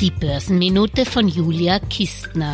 Die Börsenminute von Julia Kistner.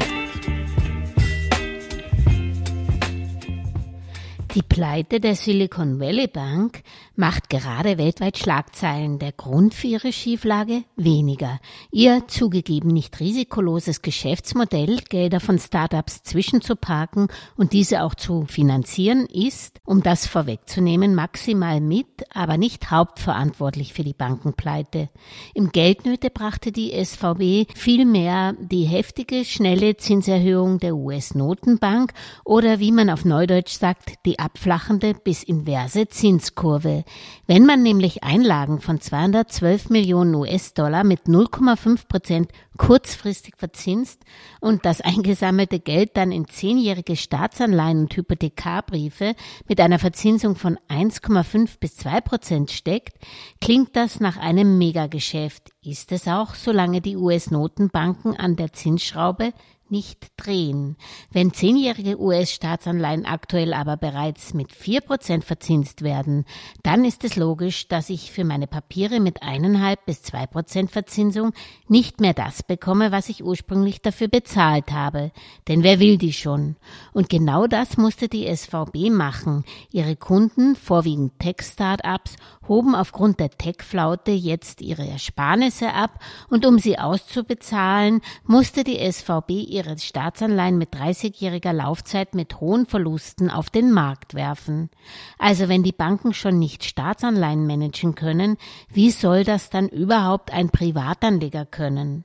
Die Pleite der Silicon Valley Bank macht gerade weltweit Schlagzeilen. Der Grund für ihre Schieflage? Weniger. Ihr zugegeben nicht risikoloses Geschäftsmodell, Gelder von Startups zwischenzuparken und diese auch zu finanzieren, ist, um das vorwegzunehmen, maximal mit, aber nicht hauptverantwortlich für die Bankenpleite. Im Geldnöte brachte die SVB vielmehr die heftige, schnelle Zinserhöhung der US-Notenbank oder wie man auf Neudeutsch sagt, die abflachende bis inverse Zinskurve. Wenn man nämlich Einlagen von 212 Millionen US-Dollar mit 0,5 Prozent kurzfristig verzinst und das eingesammelte Geld dann in zehnjährige Staatsanleihen und Hypothekarbriefe mit einer Verzinsung von 1,5 bis 2 Prozent steckt, klingt das nach einem Megageschäft. Ist es auch, solange die US-Notenbanken an der Zinsschraube nicht drehen. Wenn zehnjährige US-Staatsanleihen aktuell aber bereits mit vier Prozent verzinst werden, dann ist es logisch, dass ich für meine Papiere mit eineinhalb bis zwei Prozent Verzinsung nicht mehr das bekomme, was ich ursprünglich dafür bezahlt habe. Denn wer will die schon? Und genau das musste die SVB machen. Ihre Kunden, vorwiegend Tech-Startups, hoben aufgrund der Tech-Flaute jetzt ihre Ersparnisse ab und um sie auszubezahlen, musste die SVB ihre Staatsanleihen mit 30-jähriger Laufzeit mit hohen Verlusten auf den Markt werfen. Also wenn die Banken schon nicht Staatsanleihen managen können, wie soll das dann überhaupt ein Privatanleger können?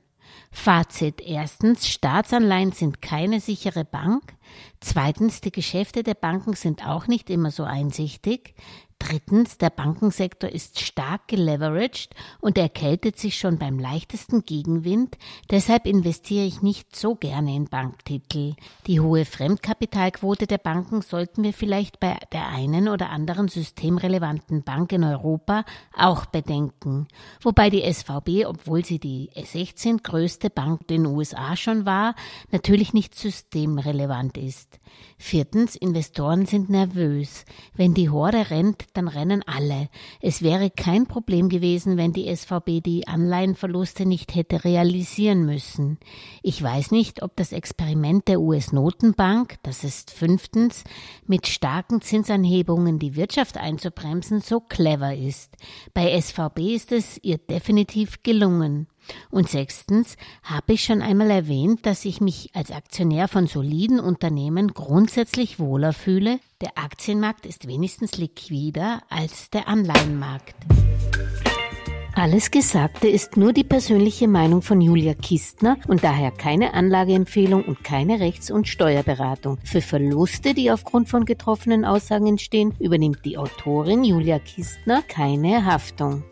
Fazit. Erstens, Staatsanleihen sind keine sichere Bank. Zweitens, die Geschäfte der Banken sind auch nicht immer so einsichtig. Drittens, der Bankensektor ist stark geleveraged und erkältet sich schon beim leichtesten Gegenwind, deshalb investiere ich nicht so gerne in Banktitel. Die hohe Fremdkapitalquote der Banken sollten wir vielleicht bei der einen oder anderen systemrelevanten Bank in Europa auch bedenken. Wobei die SVB, obwohl sie die 16 größte Bank den USA schon war, natürlich nicht systemrelevant ist. Viertens, Investoren sind nervös. Wenn die Horde rennt, dann rennen alle. Es wäre kein Problem gewesen, wenn die SVB die Anleihenverluste nicht hätte realisieren müssen. Ich weiß nicht, ob das Experiment der US-Notenbank, das ist fünftens, mit starken Zinsanhebungen die Wirtschaft einzubremsen, so clever ist. Bei SVB ist es ihr definitiv gelungen. Und sechstens habe ich schon einmal erwähnt, dass ich mich als Aktionär von soliden Unternehmen grundsätzlich wohler fühle. Der Aktienmarkt ist wenigstens liquider als der Anleihenmarkt. Alles Gesagte ist nur die persönliche Meinung von Julia Kistner und daher keine Anlageempfehlung und keine Rechts- und Steuerberatung. Für Verluste, die aufgrund von getroffenen Aussagen entstehen, übernimmt die Autorin Julia Kistner keine Haftung.